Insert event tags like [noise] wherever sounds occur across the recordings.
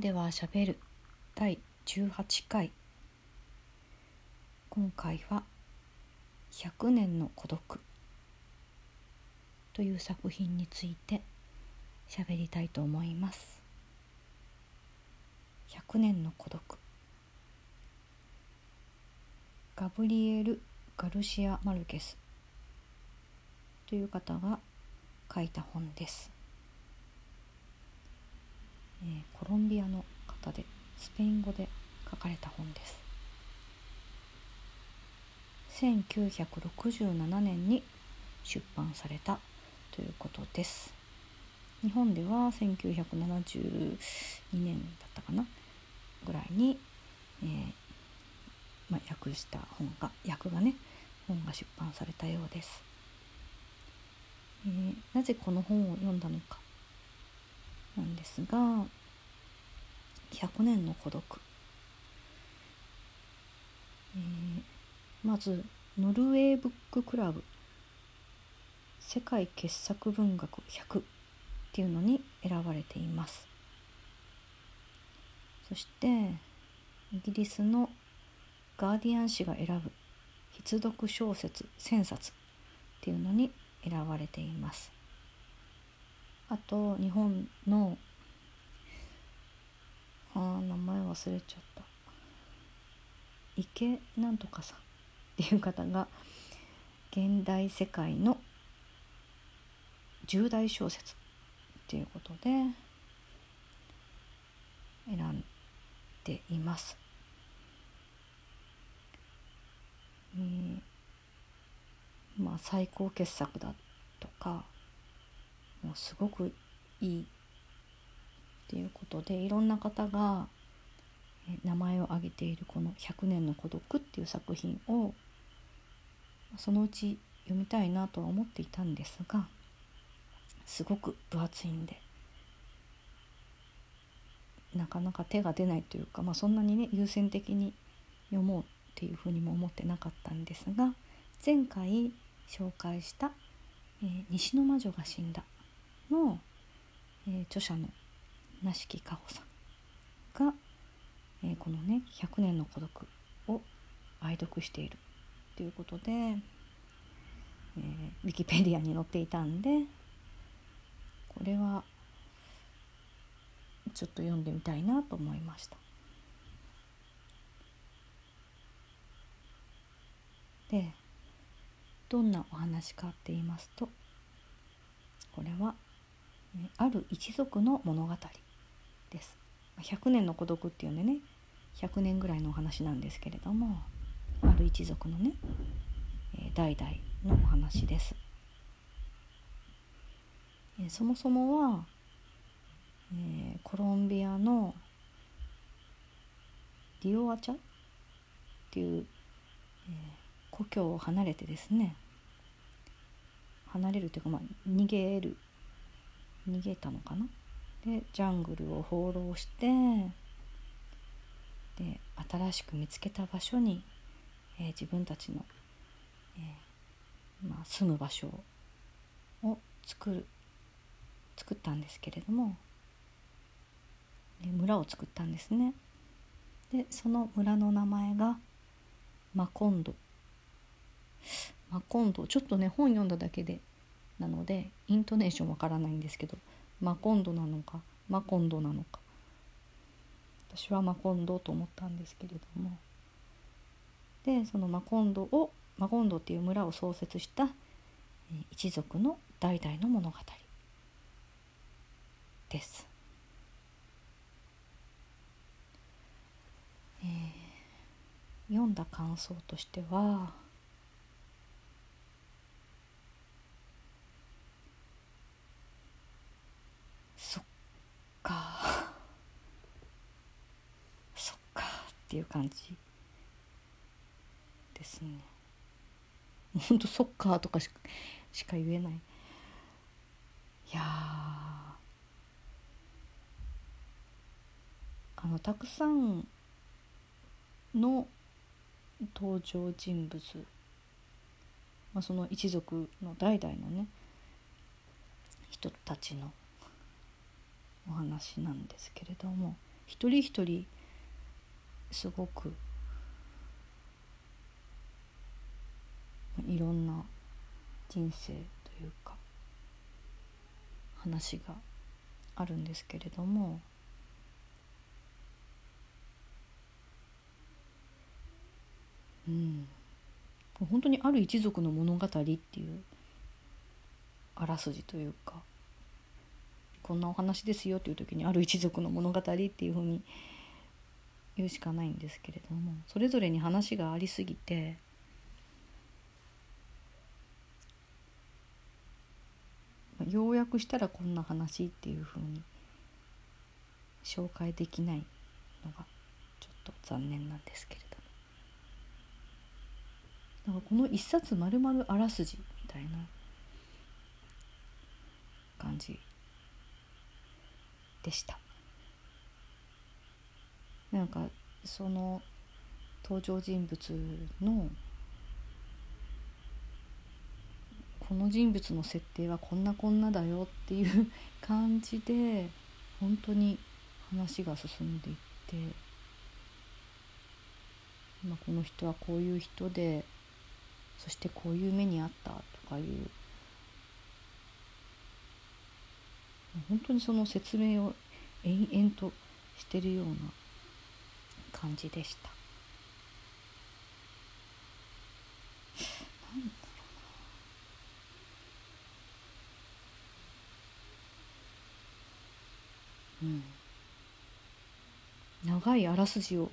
ではしゃべる第18回。今回は「100年の孤独」という作品について喋りたいと思います。100年の孤独。ガブリエル・ガルシア・マルケス。という方が書いた本です。えー、コロンビアの方でスペイン語で書かれた本です。1967年に出版されたということです。日本では1972年だったかなぐらいに、えーまあ、訳した本が訳がね本が出版されたようです、えー、なぜこの本を読んだのか。なんですが100年の孤独、えー、まずノルウェーブッククラブ。世界傑作文学100っていうのに選ばれています。そしてイギリスのガーディアン紙が選ぶ。必読小説1000冊っていうのに選ばれています。あと日本のあ名前忘れちゃった池なんとかさんっていう方が現代世界の重大小説っていうことで選んでいます。えー、まあ最高傑作だとかもうすごくいいっていうことでいろんな方が名前を挙げているこの「100年の孤独」っていう作品をそのうち読みたいなとは思っていたんですがすごく分厚いんでなかなか手が出ないというか、まあ、そんなにね優先的に読もうっていうふうにも思ってなかったんですが前回紹介した「えー、西の魔女が死んだ」の、えー、著者の梨木かほさんが、えー、このね「100年の孤独」を愛読しているということで、えー、ウィキペディアに載っていたんでこれはちょっと読んでみたいなと思いました。でどんなお話かって言いますとこれはある一族の物語です。100年の孤独っていうんでね100年ぐらいのお話なんですけれどもある一族のね、え、代々のお話です、そもそもは、えー、コロンビアのディオアチャっていう、え故郷を離れてですね離れるというか、まあ、逃げる逃げたのかな？でジャングルを放浪してで新しく見つけた場所に、えー、自分たちの、えー、まあ、住む場所を作る作ったんですけれども、村を作ったんですね。でその村の名前がマコンド。マコンド。ちょっとね本読んだだけでなのでイントネーションわからないんですけどマコンドなのかマコンドなのか。私はマコンドと思ったんですけれども。でそのマコンドをマコンドっていう村を創設した一族の代々の物語。です。えー、読んだ感想としてはっていう感じですね。ほんとそっかとかしか言えない。いやあのたくさんの登場人物、まあ、その一族の代々のね人たちのお話なんですけれども一人一人すごくいろんな人生というか話があるんですけれどもうん。本当にある一族の物語っていうあらすじというかこんなお話ですよっていう時にある一族の物語っていうふうに言うしかないんですけれどもそれぞれに話がありすぎて要約したらこんな話っていうふうに紹介できないのがちょっと残念なんですけれども。だからこの一冊まるまるあらすじみたいな感じでした。なんかその登場人物のこの人物の設定はこんなこんなだよっていう [laughs] 感じで本当に話が進んでいって、まあ、この人はこういう人でそしてこういう目にあったとかいう本当にその説明を延々としてるような感じでした。う。ん、長いあらすじを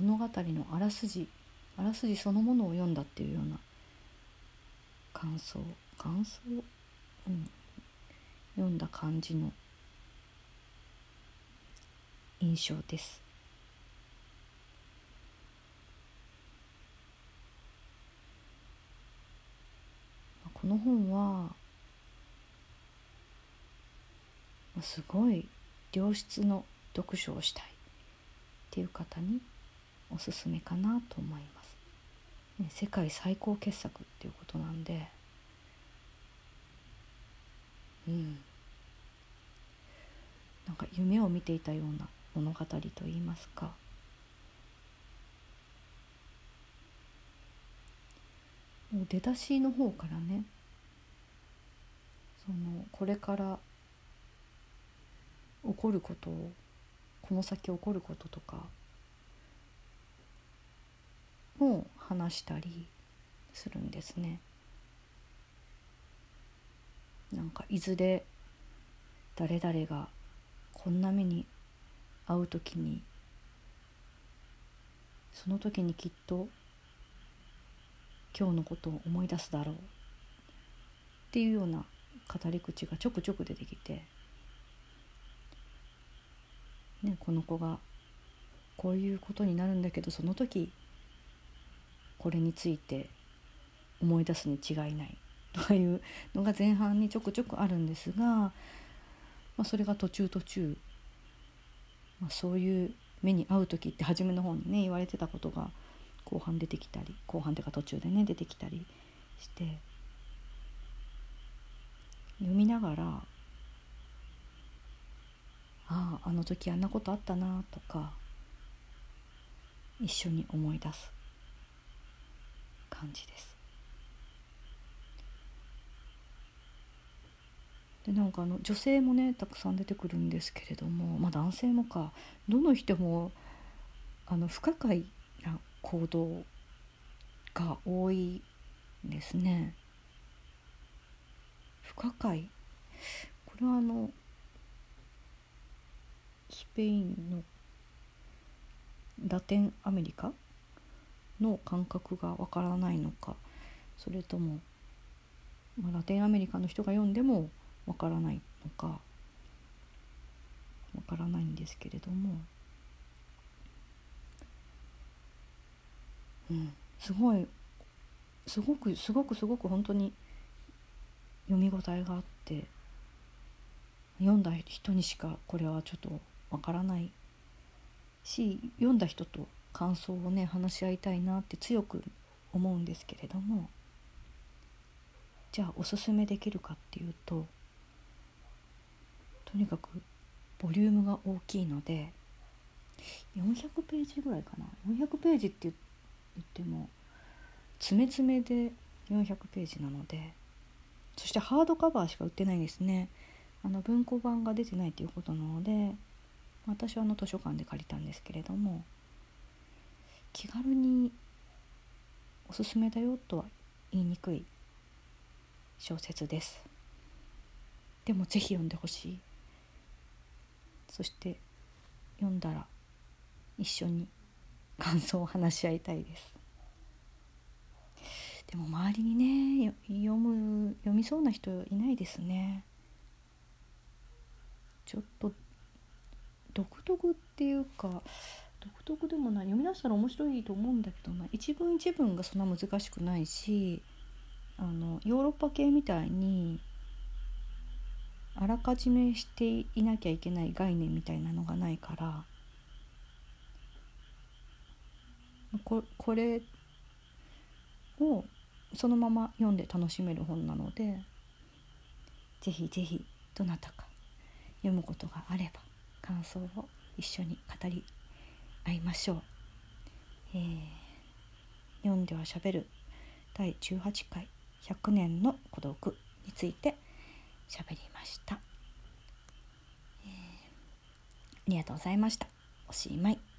物語のあらすじあらすじそのものを読んだっていうような感想感想、うん、読んだ感じの印象です。この本はすごい良質の読書をしたいっていう方におすすめかなと思います。ね、世界最高傑作っていうことなんでうんなんか夢を見ていたような物語といいますかもう出だしの方からねそのこれから起こることをこの先起こることとかも話したりするんですね。なんかいずれ誰々がこんな目に遭う時にその時にきっと今日のことを思い出すだろう。っていうような語り口がちょくちょく出てきてね、この子がこういうことになるんだけどその時これについて思い出すに違いない。というのが前半にちょくちょくあるんですが、まあ、それが途中途中、まあ、そういう目に遭う時って初めの方にね言われてたことが後半出てきたり後半っていうか途中でね出てきたりして読みながらあああの時あんなことあったなとか一緒に思い出す感じです。でなんかあの女性もねたくさん出てくるんですけれども、まあ、男性もかどの人もあの不可解な行動が多いですね。不可解これはあのスペインのラテンアメリカの感覚がわからないのかそれとも、まあ、ラテンアメリカの人が読んでもわからないのかわからないんですけれども、うん、すごいすごくすごくすごく本当に読み応えがあって読んだ人にしかこれはちょっとわからないし読んだ人と感想をね話し合いたいなって強く思うんですけれどもじゃあおすすめできるかっていうととにかくボリュームが大きいので400ページぐらいかな。400ページって言っても詰め詰めで400ページなのでそしてハードカバーしか売ってないですね。あの文庫版が出てないということなので私はあの図書館で借りたんですけれども気軽におすすめだよとは言いにくい小説です。でもぜひ読んでほしい。そして読んだら一緒に感想を話し合いたいです。でも周りにね読む読みそうな人いないですね。ちょっと独特っていうか独特でもない。読み出したら面白いと思うんだけどな。一文一文がそんな難しくないしあのヨーロッパ系みたいにあらかじめしていなきゃいけない概念みたいなのがないからここれをそのまま読んで楽しめる本なのでぜひぜひどなたか読むことがあれば感想を一緒に語り合いましょう。えー、読んではしゃべる第18回100年の孤独について喋りました、えー、ありがとうございました。おしまい。